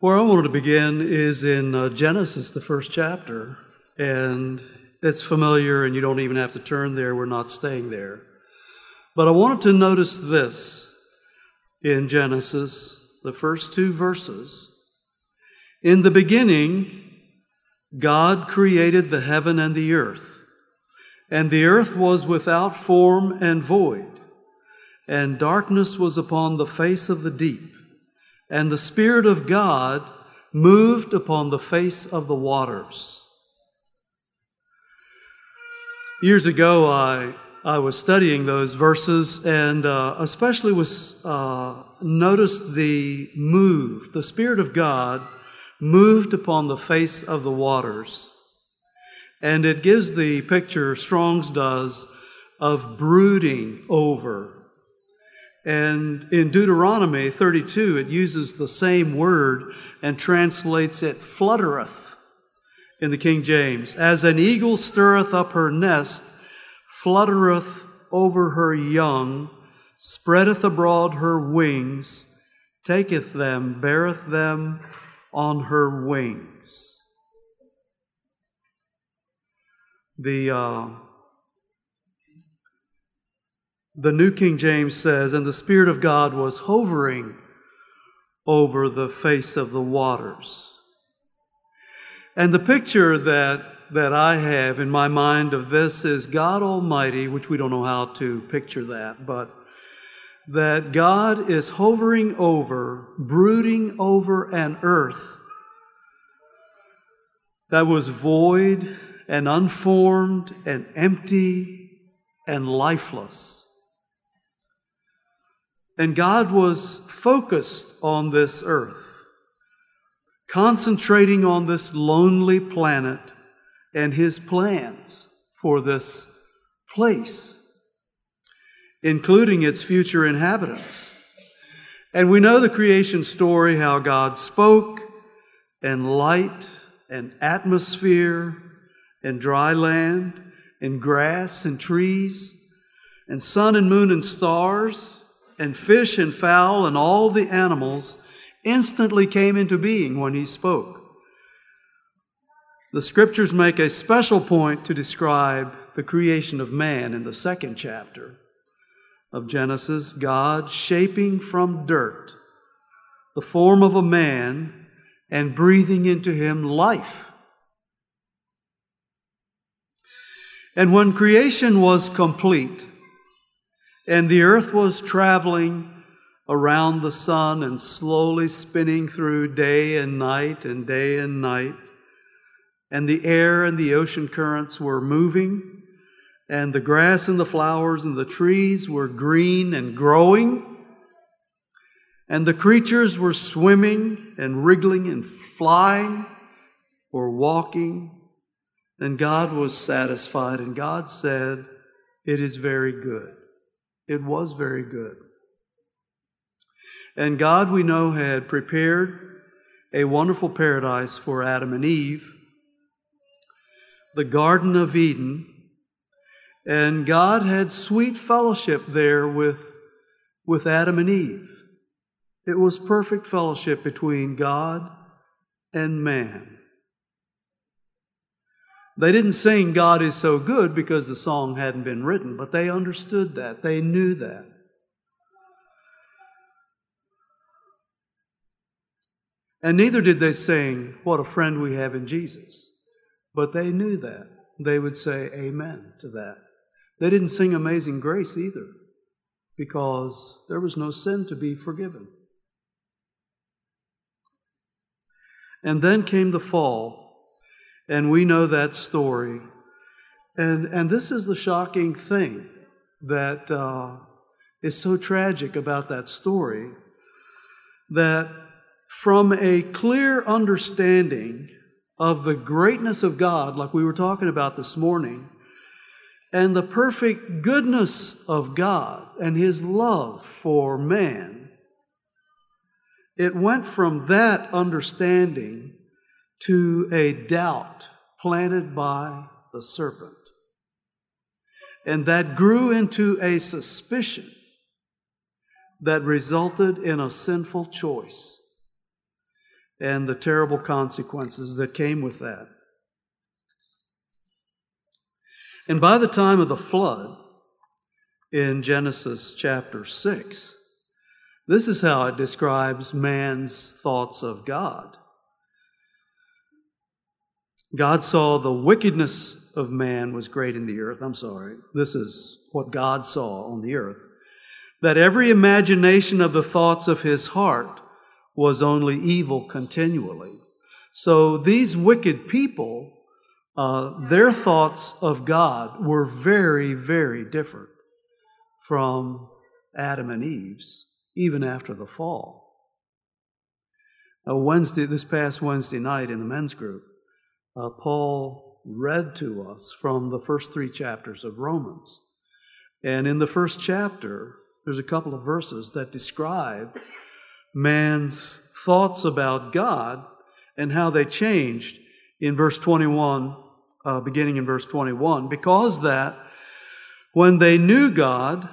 Where I wanted to begin is in uh, Genesis, the first chapter, and it's familiar, and you don't even have to turn there. We're not staying there. But I wanted to notice this in Genesis, the first two verses. In the beginning, God created the heaven and the earth, and the earth was without form and void, and darkness was upon the face of the deep and the Spirit of God moved upon the face of the waters. Years ago, I, I was studying those verses and uh, especially was uh, noticed the move, the Spirit of God moved upon the face of the waters. And it gives the picture, Strong's does, of brooding over and in Deuteronomy 32, it uses the same word and translates it fluttereth in the King James. As an eagle stirreth up her nest, fluttereth over her young, spreadeth abroad her wings, taketh them, beareth them on her wings. The uh, the New King James says, And the Spirit of God was hovering over the face of the waters. And the picture that, that I have in my mind of this is God Almighty, which we don't know how to picture that, but that God is hovering over, brooding over an earth that was void and unformed and empty and lifeless. And God was focused on this earth, concentrating on this lonely planet and his plans for this place, including its future inhabitants. And we know the creation story how God spoke, and light, and atmosphere, and dry land, and grass, and trees, and sun, and moon, and stars and fish and fowl and all the animals instantly came into being when he spoke. The scriptures make a special point to describe the creation of man in the second chapter of Genesis, God shaping from dirt the form of a man and breathing into him life. And when creation was complete, and the earth was traveling around the sun and slowly spinning through day and night and day and night. And the air and the ocean currents were moving, and the grass and the flowers and the trees were green and growing. And the creatures were swimming and wriggling and flying or walking. And God was satisfied, and God said, It is very good. It was very good. And God, we know, had prepared a wonderful paradise for Adam and Eve, the Garden of Eden. And God had sweet fellowship there with, with Adam and Eve. It was perfect fellowship between God and man. They didn't sing God is so good because the song hadn't been written, but they understood that. They knew that. And neither did they sing, What a friend we have in Jesus. But they knew that. They would say amen to that. They didn't sing Amazing Grace either because there was no sin to be forgiven. And then came the fall and we know that story. And, and this is the shocking thing that uh, is so tragic about that story that from a clear understanding of the greatness of God, like we were talking about this morning, and the perfect goodness of God and His love for man, it went from that understanding to a doubt planted by the serpent. And that grew into a suspicion that resulted in a sinful choice. and the terrible consequences that came with that. And by the time of the flood, in Genesis chapter 6, this is how it describes man's thoughts of God. God saw the wickedness of man was great in the earth. I'm sorry. This is what God saw on the earth. That every imagination of the thoughts of his heart was only evil continually. So these wicked people, uh, their thoughts of God were very, very different from Adam and Eve's, even after the fall. A Wednesday, this past Wednesday night in the men's group, uh, Paul read to us from the first three chapters of Romans. And in the first chapter, there's a couple of verses that describe man's thoughts about God and how they changed in verse 21, uh, beginning in verse 21, because that when they knew God,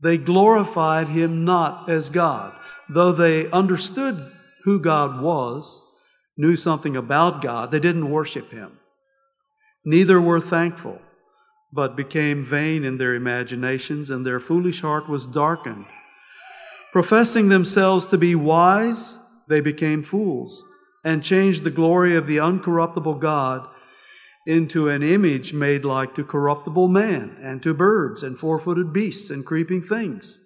they glorified him not as God. Though they understood who God was, knew something about God, they didn't worship him. Neither were thankful, but became vain in their imaginations, and their foolish heart was darkened. Professing themselves to be wise, they became fools, and changed the glory of the uncorruptible God into an image made like to corruptible man, and to birds, and four footed beasts, and creeping things,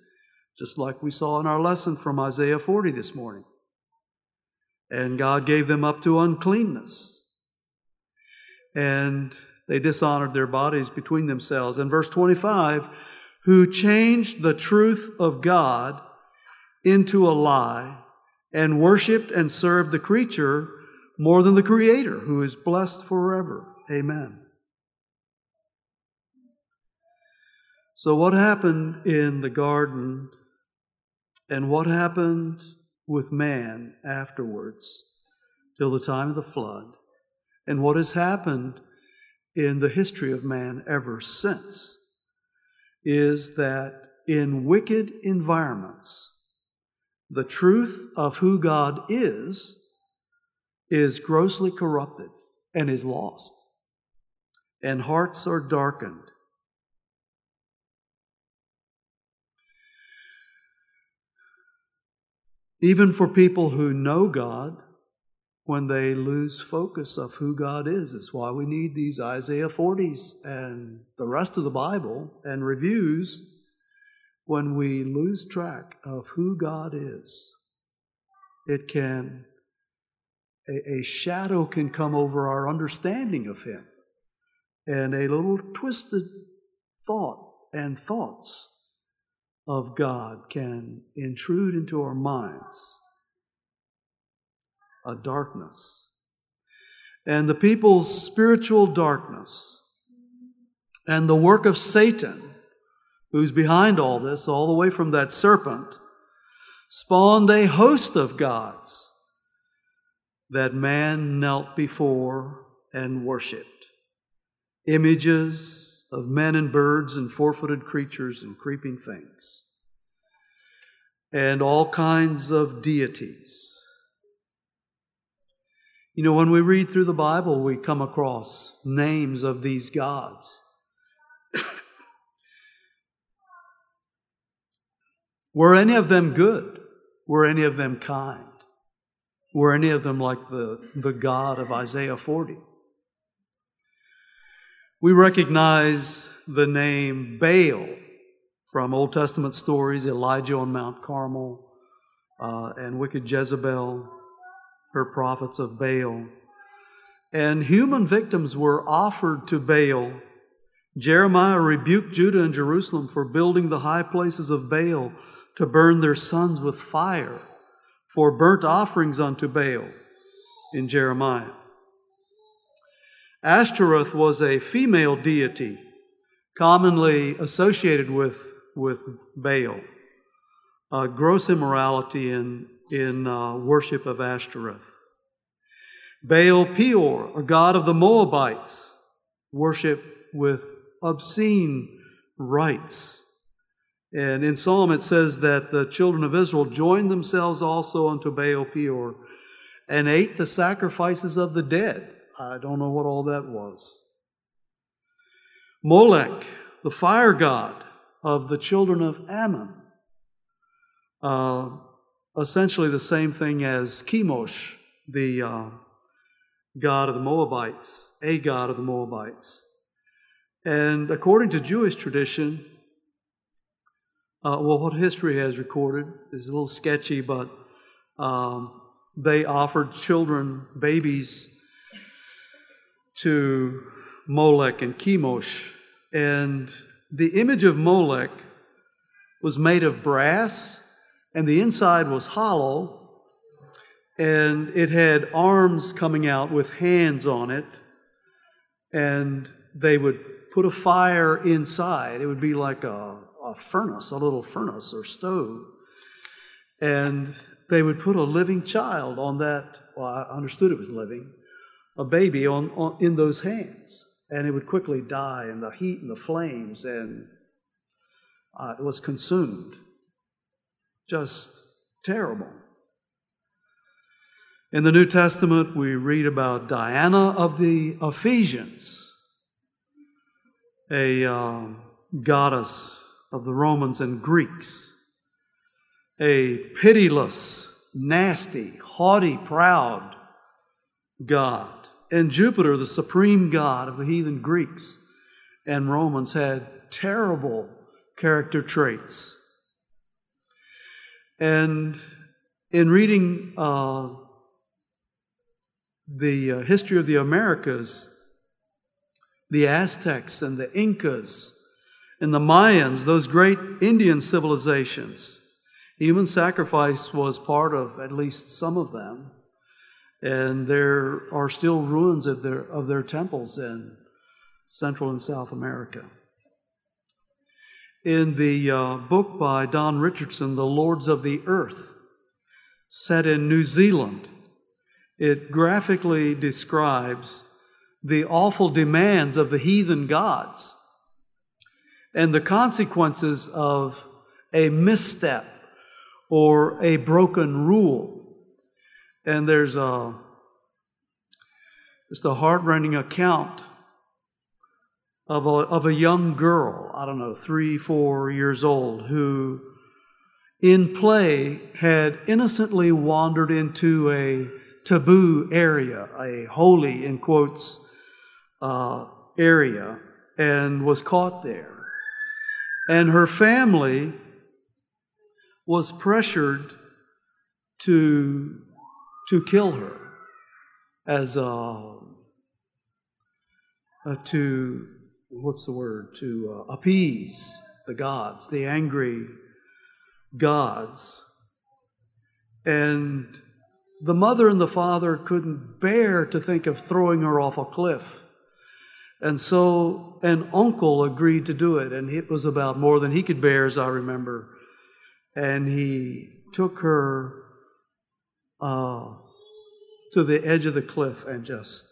just like we saw in our lesson from Isaiah 40 this morning and God gave them up to uncleanness. And they dishonored their bodies between themselves. And verse 25, who changed the truth of God into a lie and worshiped and served the creature more than the Creator, who is blessed forever. Amen. So, what happened in the garden and what happened with man afterwards till the time of the flood, and what has happened in the history of man ever since is that in wicked environments, the truth of who God is is grossly corrupted and is lost, and hearts are darkened Even for people who know God, when they lose focus of who God is. It's why we need these Isaiah 40s and the rest of the Bible and reviews when we lose track of who God is. It can, a, a shadow can come over our understanding of Him, and a little twisted thought and thoughts of God can intrude into our minds a darkness. And the people's spiritual darkness and the work of Satan, who's behind all this, all the way from that serpent, spawned a host of gods that man knelt before and worshiped. Images, of men and birds and four footed creatures and creeping things, and all kinds of deities. You know, when we read through the Bible, we come across names of these gods. Were any of them good? Were any of them kind? Were any of them like the, the God of Isaiah 40? We recognize the name Baal from Old Testament stories Elijah on Mount Carmel uh, and wicked Jezebel, her prophets of Baal. And human victims were offered to Baal. Jeremiah rebuked Judah and Jerusalem for building the high places of Baal to burn their sons with fire, for burnt offerings unto Baal in Jeremiah. Ashtoreth was a female deity commonly associated with, with Baal. Uh, gross immorality in, in uh, worship of Ashtoreth. Baal Peor, a god of the Moabites, worship with obscene rites. And in Psalm it says that the children of Israel joined themselves also unto Baal Peor and ate the sacrifices of the dead. I don't know what all that was. Molech, the fire god of the children of Ammon, uh, essentially the same thing as Chemosh, the uh, god of the Moabites, a god of the Moabites. And according to Jewish tradition, uh, well, what history has recorded is a little sketchy, but um, they offered children, babies, to Molech and Chemosh. And the image of Molech was made of brass, and the inside was hollow, and it had arms coming out with hands on it, and they would put a fire inside. It would be like a, a furnace, a little furnace or stove. And they would put a living child on that. Well, I understood it was living, a baby on, on in those hands, and it would quickly die in the heat and the flames, and uh, it was consumed. Just terrible. In the New Testament, we read about Diana of the Ephesians, a uh, goddess of the Romans and Greeks a pitiless, nasty, haughty, proud God. And Jupiter, the supreme God of the heathen Greeks and Romans, had terrible character traits. And in reading uh, the uh, history of the Americas, the Aztecs and the Incas and the Mayans, those great Indian civilizations, Human sacrifice was part of at least some of them, and there are still ruins of their, of their temples in Central and South America. In the uh, book by Don Richardson, The Lords of the Earth, set in New Zealand, it graphically describes the awful demands of the heathen gods and the consequences of a misstep or a broken rule. And there's a just a heartrending account of a, of a young girl, I don't know, three, four years old, who in play had innocently wandered into a taboo area, a holy, in quotes, uh, area, and was caught there. And her family was pressured to, to kill her as a, uh, to, what's the word, to uh, appease the gods, the angry gods. And the mother and the father couldn't bear to think of throwing her off a cliff. And so an uncle agreed to do it, and it was about more than he could bear, as I remember and he took her uh, to the edge of the cliff and just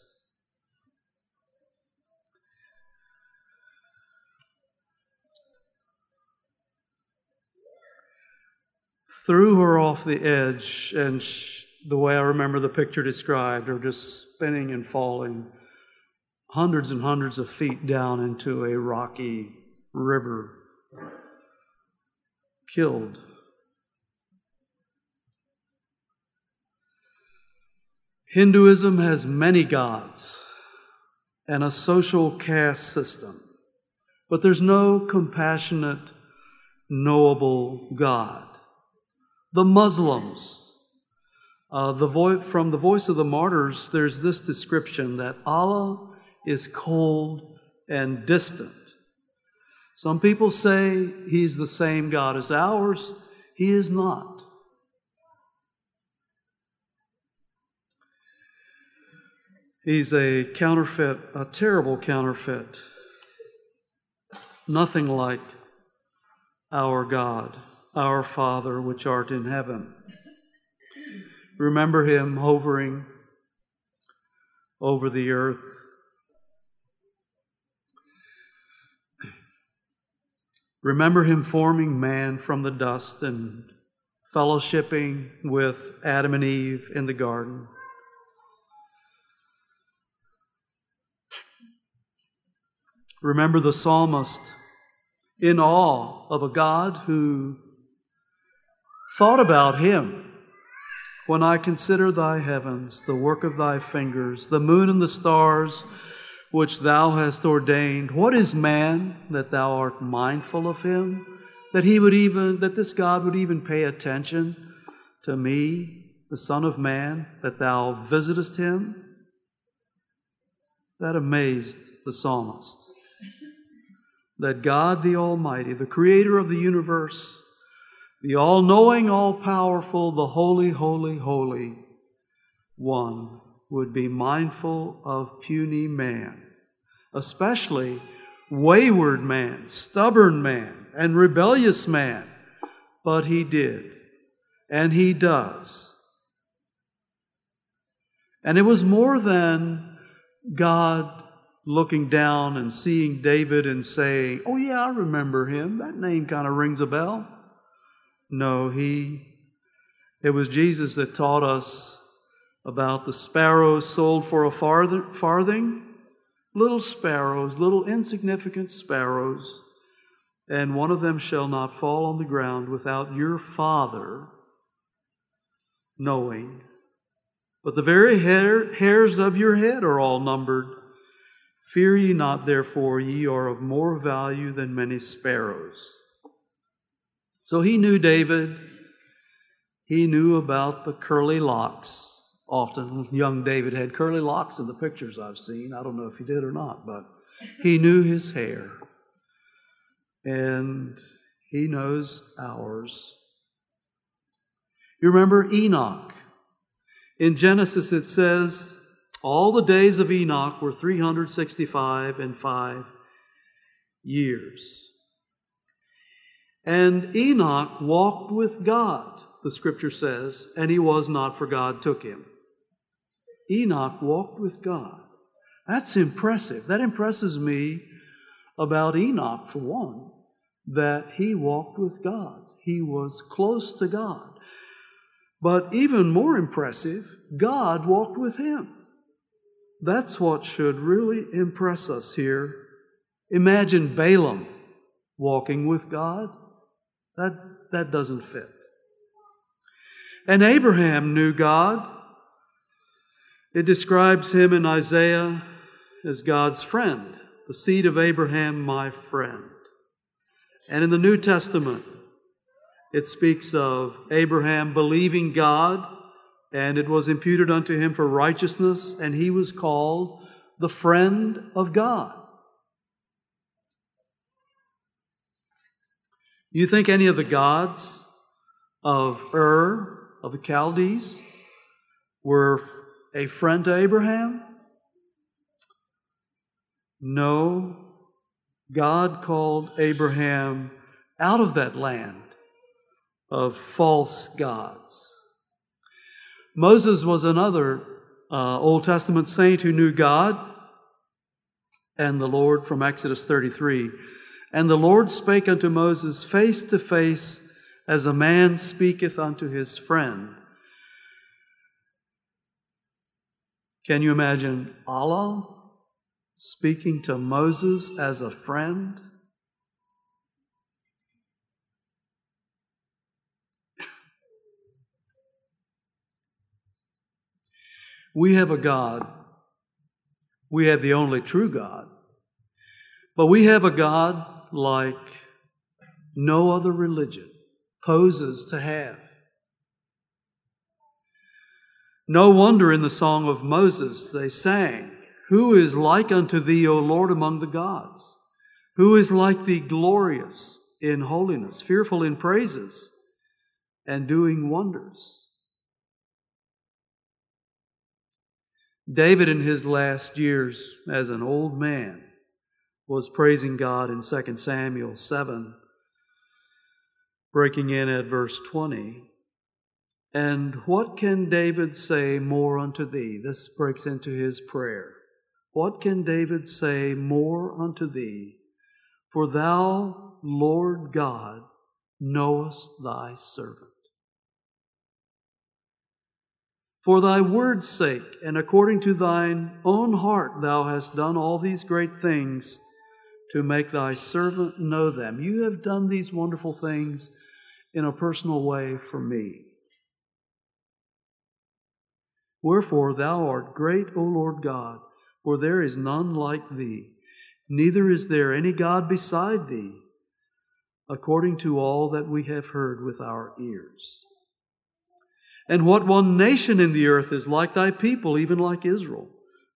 threw her off the edge, and she, the way I remember the picture described, her just spinning and falling hundreds and hundreds of feet down into a rocky river, killed. Hinduism has many gods and a social caste system, but there's no compassionate, knowable God. The Muslims, uh, the vo- from the voice of the martyrs, there's this description that Allah is cold and distant. Some people say he's the same God as ours. He is not. He's a counterfeit, a terrible counterfeit. Nothing like our God, our Father which art in heaven. Remember him hovering over the earth. Remember him forming man from the dust and fellowshipping with Adam and Eve in the garden. Remember the psalmist in awe of a God who thought about him. When I consider thy heavens, the work of thy fingers, the moon and the stars which thou hast ordained, what is man that thou art mindful of him? That he would even, that this God would even pay attention to me, the Son of Man, that thou visitest him? That amazed the psalmist. That God the Almighty, the creator of the universe, the all knowing, all powerful, the holy, holy, holy one, would be mindful of puny man, especially wayward man, stubborn man, and rebellious man. But he did, and he does. And it was more than God looking down and seeing David and saying, Oh, yeah, I remember him. That name kind of rings a bell. No, he, it was Jesus that taught us about the sparrows sold for a farthing. Little sparrows, little insignificant sparrows, and one of them shall not fall on the ground without your Father knowing. But the very hair, hairs of your head are all numbered. Fear ye not, therefore, ye are of more value than many sparrows. So he knew David. He knew about the curly locks. Often, young David had curly locks in the pictures I've seen. I don't know if he did or not, but he knew his hair. And he knows ours. You remember Enoch. In Genesis, it says, All the days of Enoch were 365 and five years. And Enoch walked with God, the scripture says, and he was not, for God took him. Enoch walked with God. That's impressive. That impresses me about Enoch, for one, that he walked with God. He was close to God. But even more impressive, God walked with him. That's what should really impress us here. Imagine Balaam walking with God. That, that doesn't fit. And Abraham knew God. It describes him in Isaiah as God's friend, the seed of Abraham, my friend. And in the New Testament, it speaks of Abraham believing God, and it was imputed unto him for righteousness, and he was called the friend of God. You think any of the gods of Ur, of the Chaldees, were a friend to Abraham? No. God called Abraham out of that land of false gods. Moses was another uh, Old Testament saint who knew God and the Lord from Exodus 33. And the Lord spake unto Moses face to face as a man speaketh unto his friend. Can you imagine Allah speaking to Moses as a friend? We have a God. We have the only true God. But we have a God like no other religion poses to have. No wonder in the song of Moses they sang, Who is like unto thee, O Lord, among the gods? Who is like thee, glorious in holiness, fearful in praises, and doing wonders? David, in his last years as an old man, was praising God in 2 Samuel 7, breaking in at verse 20. And what can David say more unto thee? This breaks into his prayer. What can David say more unto thee? For thou, Lord God, knowest thy servant. For thy word's sake, and according to thine own heart, thou hast done all these great things to make thy servant know them. You have done these wonderful things in a personal way for me. Wherefore thou art great, O Lord God, for there is none like thee, neither is there any God beside thee, according to all that we have heard with our ears. And what one nation in the earth is like thy people, even like Israel,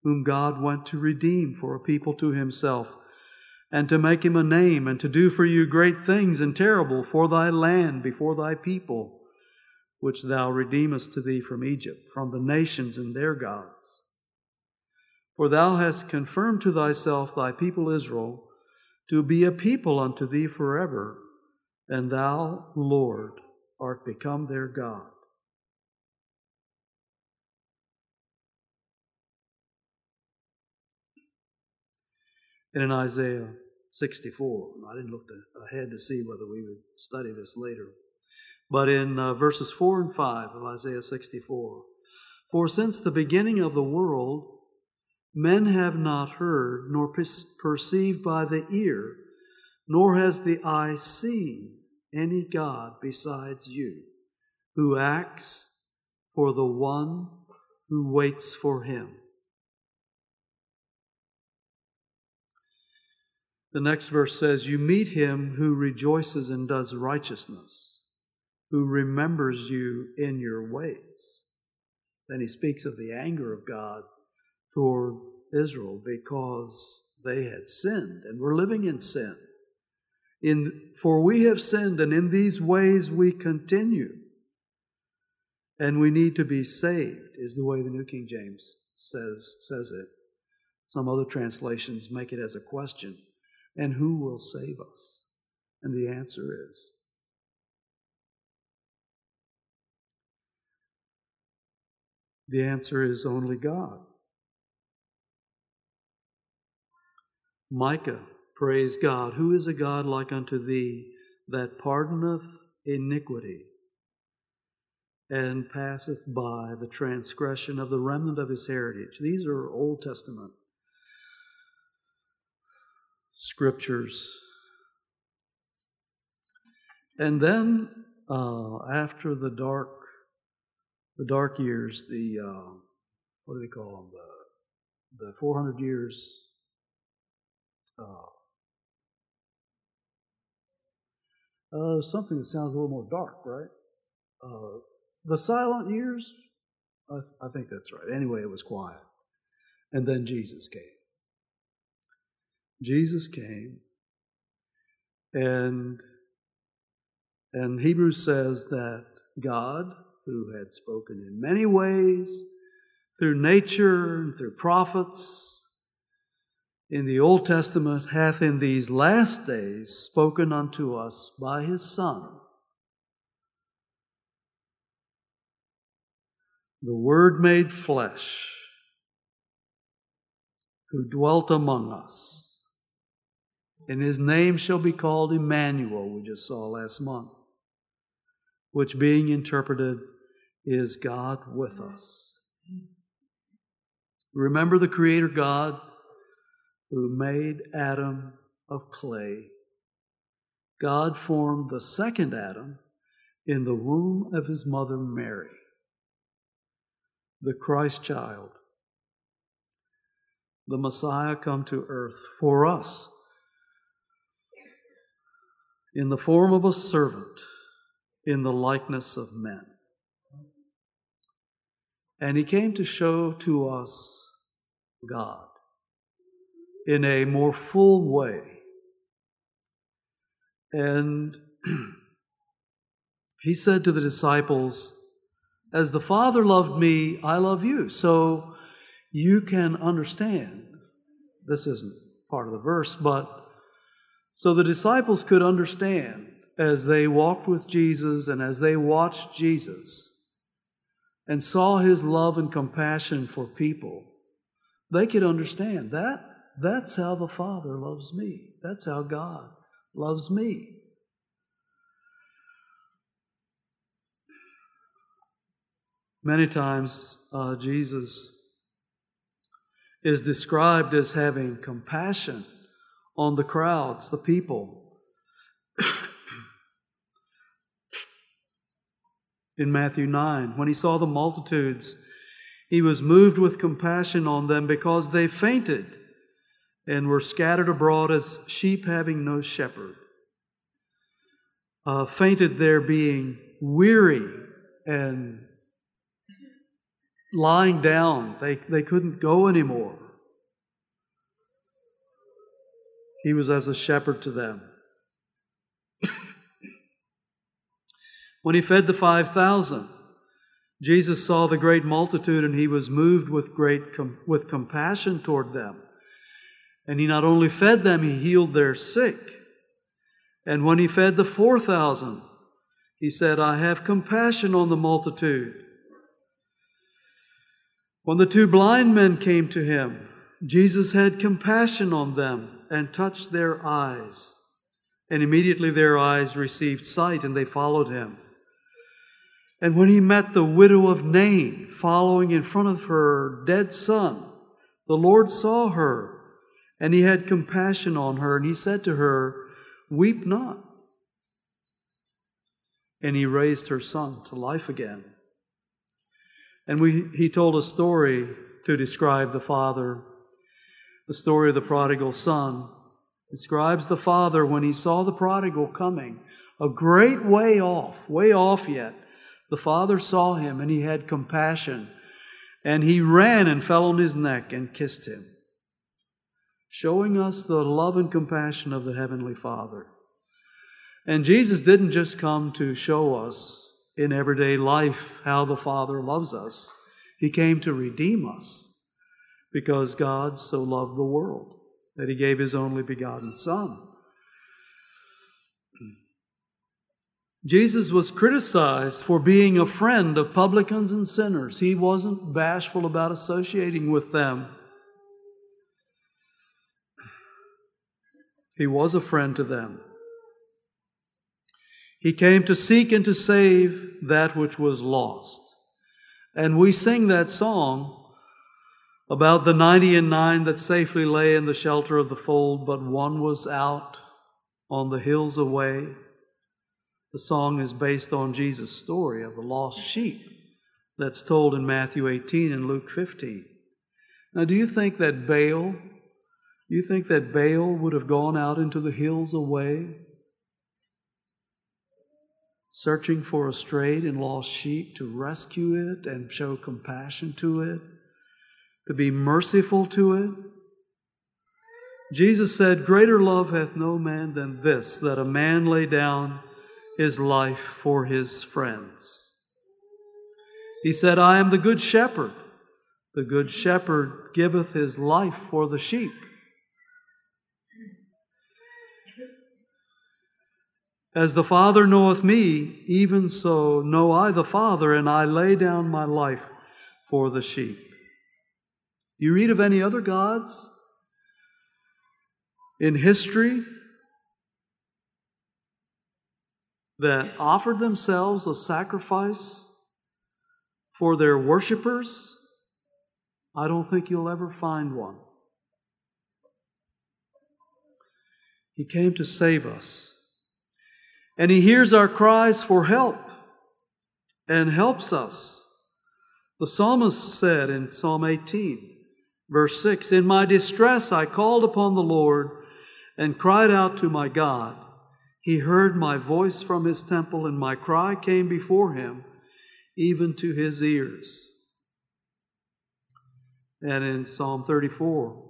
whom God went to redeem for a people to himself, and to make him a name, and to do for you great things and terrible for thy land before thy people which thou redeemest to thee from Egypt, from the nations and their gods. For thou hast confirmed to thyself thy people Israel to be a people unto thee forever, and thou, Lord, art become their God. And in Isaiah 64, I didn't look ahead to see whether we would study this later. But in uh, verses 4 and 5 of Isaiah 64, for since the beginning of the world, men have not heard, nor perceived by the ear, nor has the eye seen any God besides you, who acts for the one who waits for him. The next verse says, You meet him who rejoices and does righteousness who remembers you in your ways. Then he speaks of the anger of God toward Israel because they had sinned and were living in sin. In, for we have sinned, and in these ways we continue. And we need to be saved, is the way the New King James says, says it. Some other translations make it as a question. And who will save us? And the answer is The answer is only God. Micah, praise God. Who is a God like unto thee that pardoneth iniquity and passeth by the transgression of the remnant of his heritage? These are Old Testament scriptures. And then, uh, after the dark the dark years, the uh, what do they call them? The the 400 years. Uh, uh, something that sounds a little more dark, right? Uh, the silent years. I, I think that's right. Anyway, it was quiet, and then Jesus came. Jesus came, and and Hebrews says that God who had spoken in many ways through nature and through prophets in the Old Testament, hath in these last days spoken unto us by his Son. The Word made flesh, who dwelt among us. And his name shall be called Emmanuel, we just saw last month, which being interpreted is God with us. Remember the Creator God who made Adam of clay. God formed the second Adam in the womb of his mother Mary, the Christ child, the Messiah come to earth for us in the form of a servant in the likeness of men. And he came to show to us God in a more full way. And he said to the disciples, As the Father loved me, I love you. So you can understand. This isn't part of the verse, but so the disciples could understand as they walked with Jesus and as they watched Jesus and saw his love and compassion for people, they could understand that that's how the Father loves me. That's how God loves me. Many times, uh, Jesus is described as having compassion on the crowds, the people. In Matthew 9, when he saw the multitudes, he was moved with compassion on them because they fainted and were scattered abroad as sheep having no shepherd. Uh, fainted there being weary and lying down. They, they couldn't go anymore. He was as a shepherd to them. when he fed the 5,000, Jesus saw the great multitude and he was moved with great com- with compassion toward them. And he not only fed them, he healed their sick. And when he fed the 4,000, he said, I have compassion on the multitude. When the two blind men came to him, Jesus had compassion on them and touched their eyes. And immediately their eyes received sight and they followed him. And when he met the widow of Nain following in front of her dead son, the Lord saw her and he had compassion on her and he said to her, Weep not. And he raised her son to life again. And we, he told a story to describe the father the story of the prodigal son describes the father when he saw the prodigal coming a great way off, way off yet. The father saw him and he had compassion, and he ran and fell on his neck and kissed him, showing us the love and compassion of the Heavenly Father. And Jesus didn't just come to show us in everyday life how the Father loves us, He came to redeem us because God so loved the world that he gave his only begotten Son. Jesus was criticized for being a friend of publicans and sinners. He wasn't bashful about associating with them. He was a friend to them. He came to seek and to save that which was lost. And we sing that song about the ninety and nine that safely lay in the shelter of the fold, but one was out on the hills away. The song is based on Jesus' story of the lost sheep that's told in Matthew 18 and Luke 15. Now, do you think that Baal, do you think that Baal would have gone out into the hills away, searching for a strayed and lost sheep to rescue it and show compassion to it? To be merciful to it. Jesus said, Greater love hath no man than this, that a man lay down his life for his friends. He said, I am the good shepherd. The good shepherd giveth his life for the sheep. As the Father knoweth me, even so know I the Father, and I lay down my life for the sheep. You read of any other gods in history that offered themselves a sacrifice for their worshippers? I don't think you'll ever find one. He came to save us. And He hears our cries for help and helps us. The psalmist said in Psalm 18, Verse 6 In my distress I called upon the Lord and cried out to my God. He heard my voice from his temple, and my cry came before him, even to his ears. And in Psalm 34,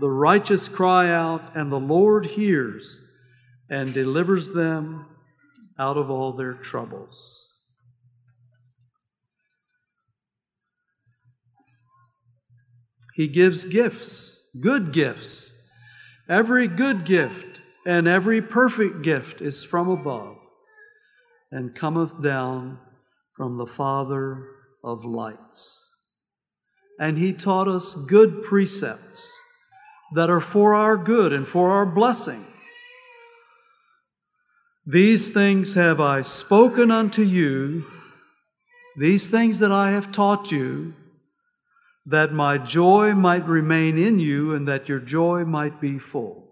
the righteous cry out, and the Lord hears and delivers them out of all their troubles. He gives gifts, good gifts. Every good gift and every perfect gift is from above and cometh down from the Father of lights. And he taught us good precepts that are for our good and for our blessing. These things have I spoken unto you, these things that I have taught you that my joy might remain in you and that your joy might be full.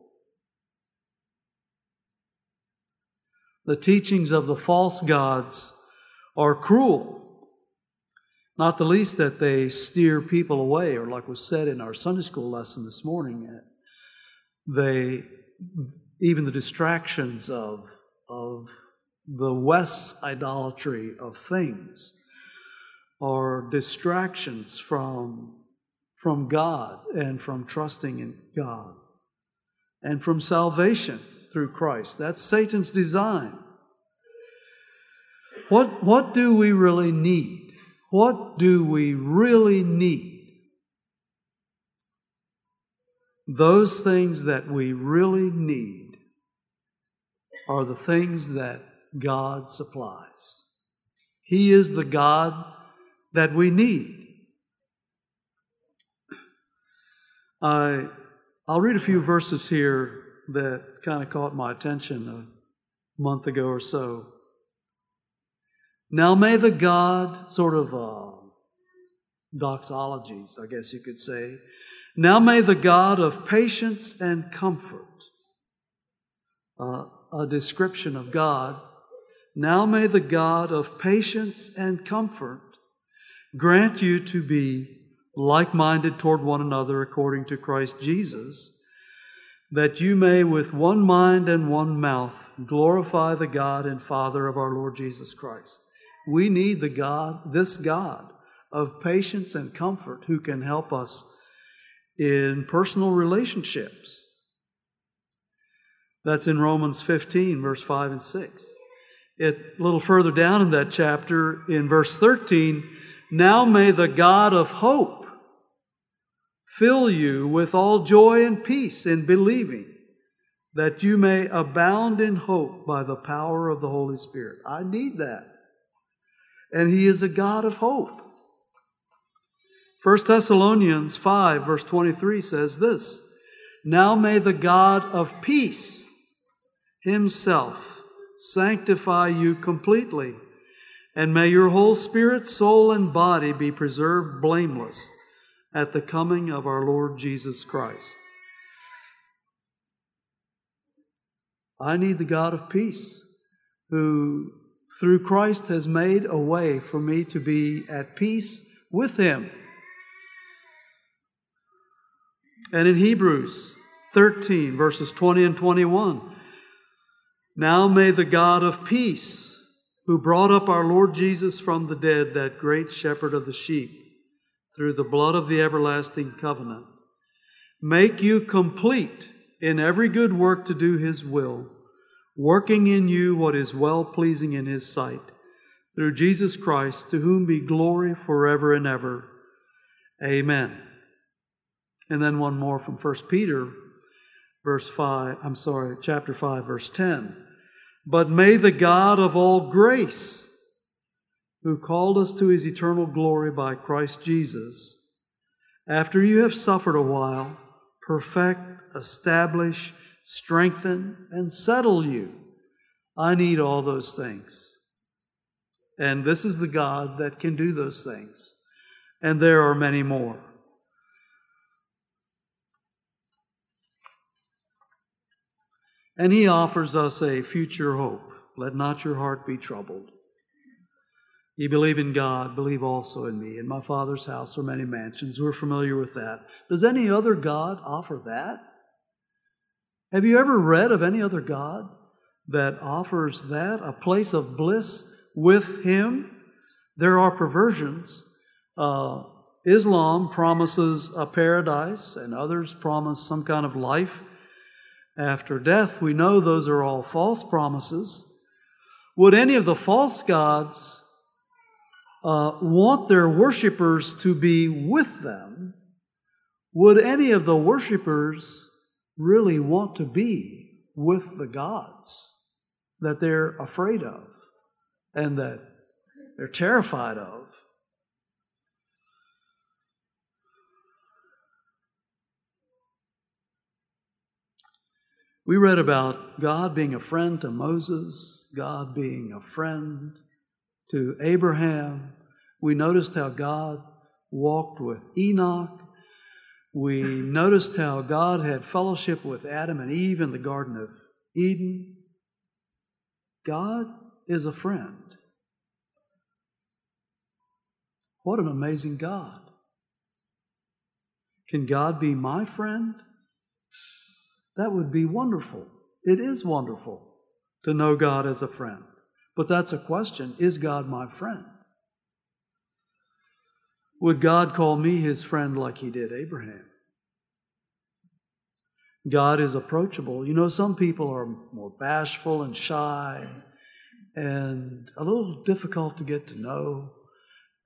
The teachings of the false gods are cruel, not the least that they steer people away, or like was said in our Sunday school lesson this morning, eh, they even the distractions of, of the West's idolatry of things are distractions from, from God and from trusting in God and from salvation through Christ. That's Satan's design. What, what do we really need? What do we really need? Those things that we really need are the things that God supplies. He is the God that we need. I, I'll read a few verses here that kind of caught my attention a month ago or so. Now may the God, sort of uh, doxologies, I guess you could say, now may the God of patience and comfort, uh, a description of God, now may the God of patience and comfort grant you to be like minded toward one another according to Christ Jesus, that you may with one mind and one mouth glorify the God and Father of our Lord Jesus Christ. We need the God, this God of patience and comfort who can help us in personal relationships. That's in Romans 15, verse 5 and 6. It, a little further down in that chapter, in verse 13, now may the God of hope fill you with all joy and peace in believing, that you may abound in hope by the power of the Holy Spirit. I need that. And He is a God of hope. 1 Thessalonians 5, verse 23 says this Now may the God of peace himself sanctify you completely, and may your whole spirit, soul, and body be preserved blameless at the coming of our Lord Jesus Christ. I need the God of peace who, through Christ, has made a way for me to be at peace with Him. And in Hebrews 13, verses 20 and 21, now may the God of peace, who brought up our Lord Jesus from the dead, that great shepherd of the sheep, through the blood of the everlasting covenant, make you complete in every good work to do his will, working in you what is well pleasing in his sight, through Jesus Christ, to whom be glory forever and ever. Amen. And then one more from 1 Peter, verse 5, I'm sorry, chapter 5, verse 10. But may the God of all grace, who called us to his eternal glory by Christ Jesus, after you have suffered a while, perfect, establish, strengthen, and settle you. I need all those things. And this is the God that can do those things. And there are many more. And he offers us a future hope. Let not your heart be troubled. You believe in God, believe also in me. In my Father's house are many mansions. We're familiar with that. Does any other God offer that? Have you ever read of any other God that offers that, a place of bliss with Him? There are perversions. Uh, Islam promises a paradise, and others promise some kind of life after death. We know those are all false promises. Would any of the false gods uh, want their worshippers to be with them? Would any of the worshippers really want to be with the gods that they're afraid of and that they're terrified of? We read about God being a friend to Moses, God being a friend to Abraham. We noticed how God walked with Enoch. We noticed how God had fellowship with Adam and Eve in the Garden of Eden. God is a friend. What an amazing God. Can God be my friend? That would be wonderful. It is wonderful to know God as a friend. But that's a question Is God my friend? Would God call me his friend like he did Abraham? God is approachable. You know, some people are more bashful and shy and a little difficult to get to know.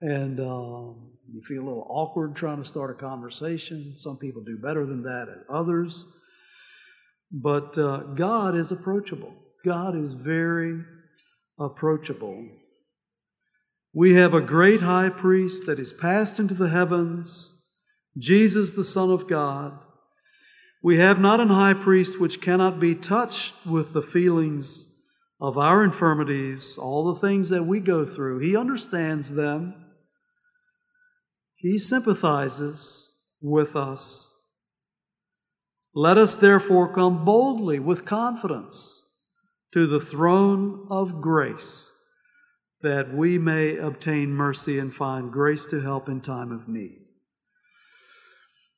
And um, you feel a little awkward trying to start a conversation. Some people do better than that and others. But uh, God is approachable. God is very approachable. We have a great high priest that is passed into the heavens, Jesus, the Son of God. We have not an high priest which cannot be touched with the feelings of our infirmities, all the things that we go through. He understands them. He sympathizes with us. Let us therefore come boldly with confidence to the throne of grace that we may obtain mercy and find grace to help in time of need.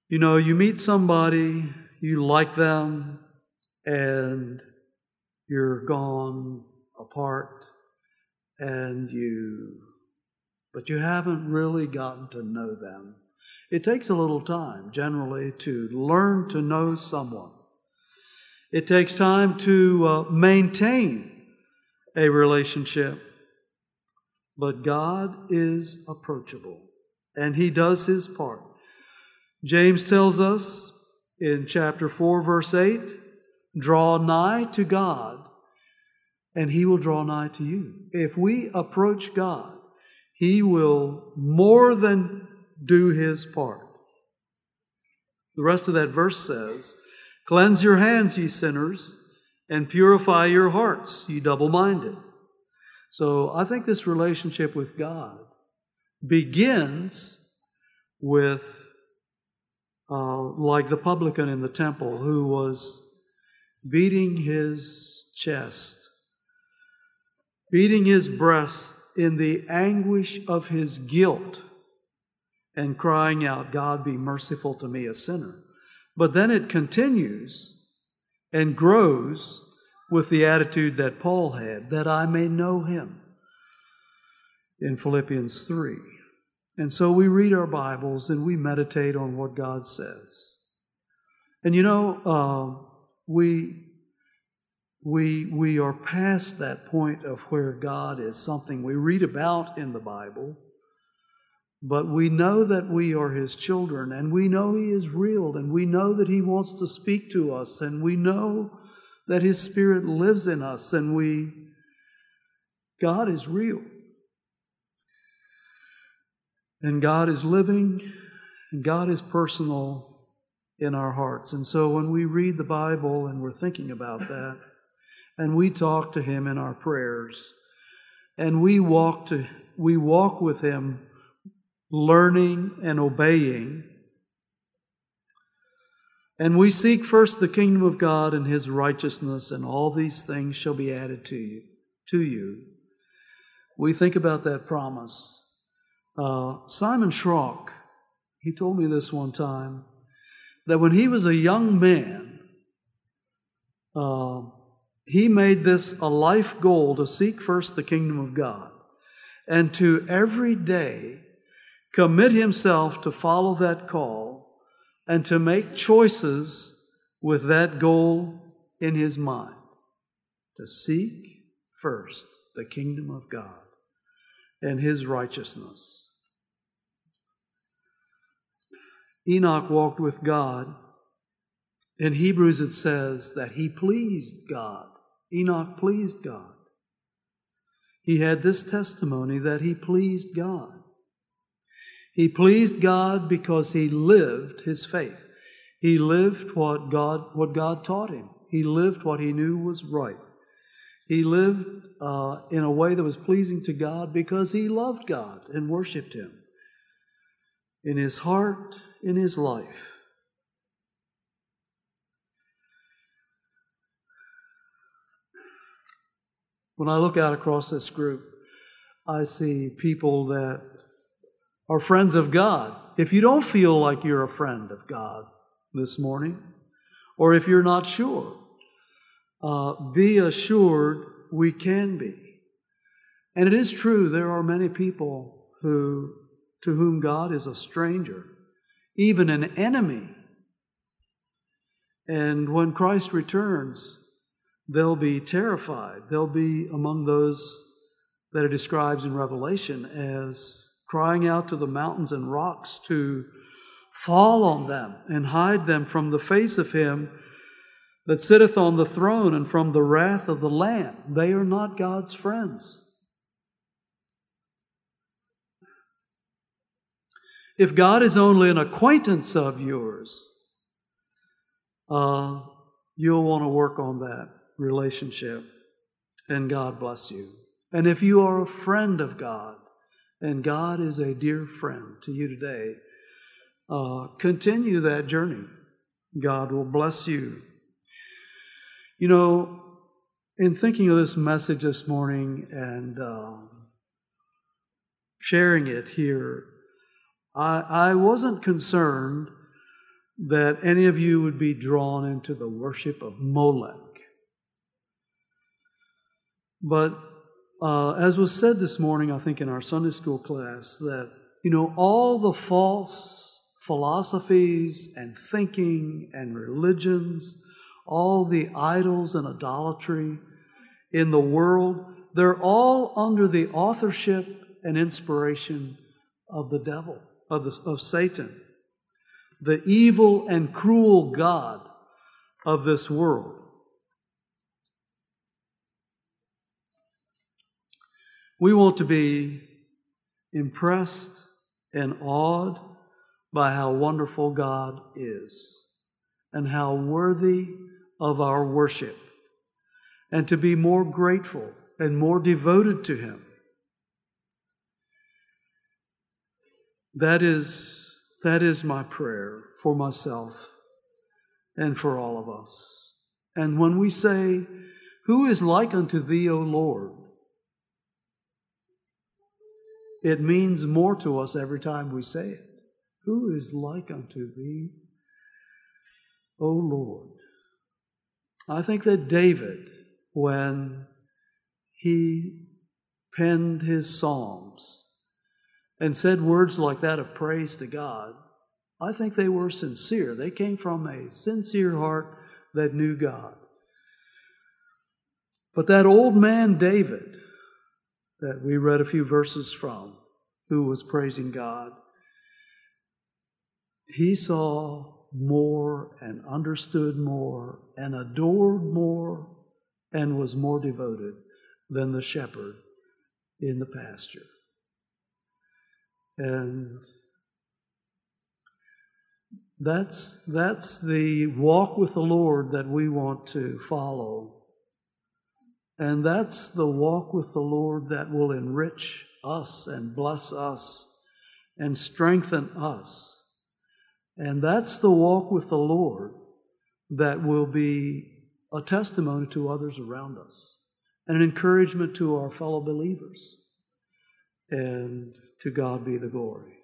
You know, you meet somebody, you like them, and you're gone apart, and you, but you haven't really gotten to know them. It takes a little time, generally, to learn to know someone. It takes time to uh, maintain a relationship. But God is approachable, and He does His part. James tells us in chapter 4, verse 8 draw nigh to God, and He will draw nigh to you. If we approach God, He will more than do his part. The rest of that verse says, Cleanse your hands, ye sinners, and purify your hearts, ye double minded. So I think this relationship with God begins with, uh, like the publican in the temple who was beating his chest, beating his breast in the anguish of his guilt and crying out, God, be merciful to me, a sinner. But then it continues and grows with the attitude that Paul had, that I may know him in Philippians 3. And so we read our Bibles and we meditate on what God says. And you know, uh, we, we, we are past that point of where God is something we read about in the Bible but we know that we are His children, and we know He is real, and we know that He wants to speak to us, and we know that His Spirit lives in us, and we, God is real. And God is living, and God is personal in our hearts. And so when we read the Bible and we're thinking about that, and we talk to Him in our prayers, and we walk to we walk with Him learning and obeying. And we seek first the kingdom of God and his righteousness, and all these things shall be added to you. To you. We think about that promise. Uh, Simon Schrock, he told me this one time, that when he was a young man, uh, he made this a life goal to seek first the kingdom of God and to every day commit himself to follow that call and to make choices with that goal in his mind to seek first the kingdom of God and his righteousness. Enoch walked with God. In Hebrews, it says that he pleased God. Enoch pleased God. He had this testimony that he pleased God. He pleased God because he lived his faith. He lived what God, what God taught him. He lived what he knew was right. He lived uh, in a way that was pleasing to God because he loved God and worshiped him in his heart, in his life. When I look out across this group, I see people that are friends of God. If you don't feel like you're a friend of God this morning, or if you're not sure, uh, be assured we can be. And it is true, there are many people who, to whom God is a stranger, even an enemy. And when Christ returns, they'll be terrified. They'll be among those that it describes in Revelation as crying out to the mountains and rocks to fall on them and hide them from the face of him that sitteth on the throne and from the wrath of the Lamb. They are not God's friends. If God is only an acquaintance of yours, uh, you'll want to work on that relationship, and God bless you. And if you are a friend of God, and God is a dear friend to you today, uh, continue that journey. God will bless you. You know, in thinking of this message this morning and uh, sharing it here, I, I wasn't concerned that any of you would be drawn into the worship of Molech. But uh, as was said this morning, I think in our Sunday school class, that, you know, all the false philosophies and thinking and religions, all the idols and idolatry in the world, they're all under the authorship and inspiration of the devil of, the, of Satan, the evil and cruel God of this world. We want to be impressed and awed by how wonderful God is and how worthy of our worship, and to be more grateful and more devoted to Him. That is, that is my prayer for myself and for all of us. And when we say, Who is like unto thee, O Lord? It means more to us every time we say it. Who is like unto thee, O Lord? I think that David, when he penned his Psalms, and said words like that of praise to God, I think they were sincere. They came from a sincere heart that knew God. But that old man David, that we read a few verses from, who was praising God, he saw more and understood more and adored more and was more devoted than the shepherd in the pasture. And that's, that's the walk with the Lord that we want to follow. And that's the walk with the Lord that will enrich us and bless us and strengthen us. And that's the walk with the Lord that will be a testimony to others around us and an encouragement to our fellow believers. And to God be the glory.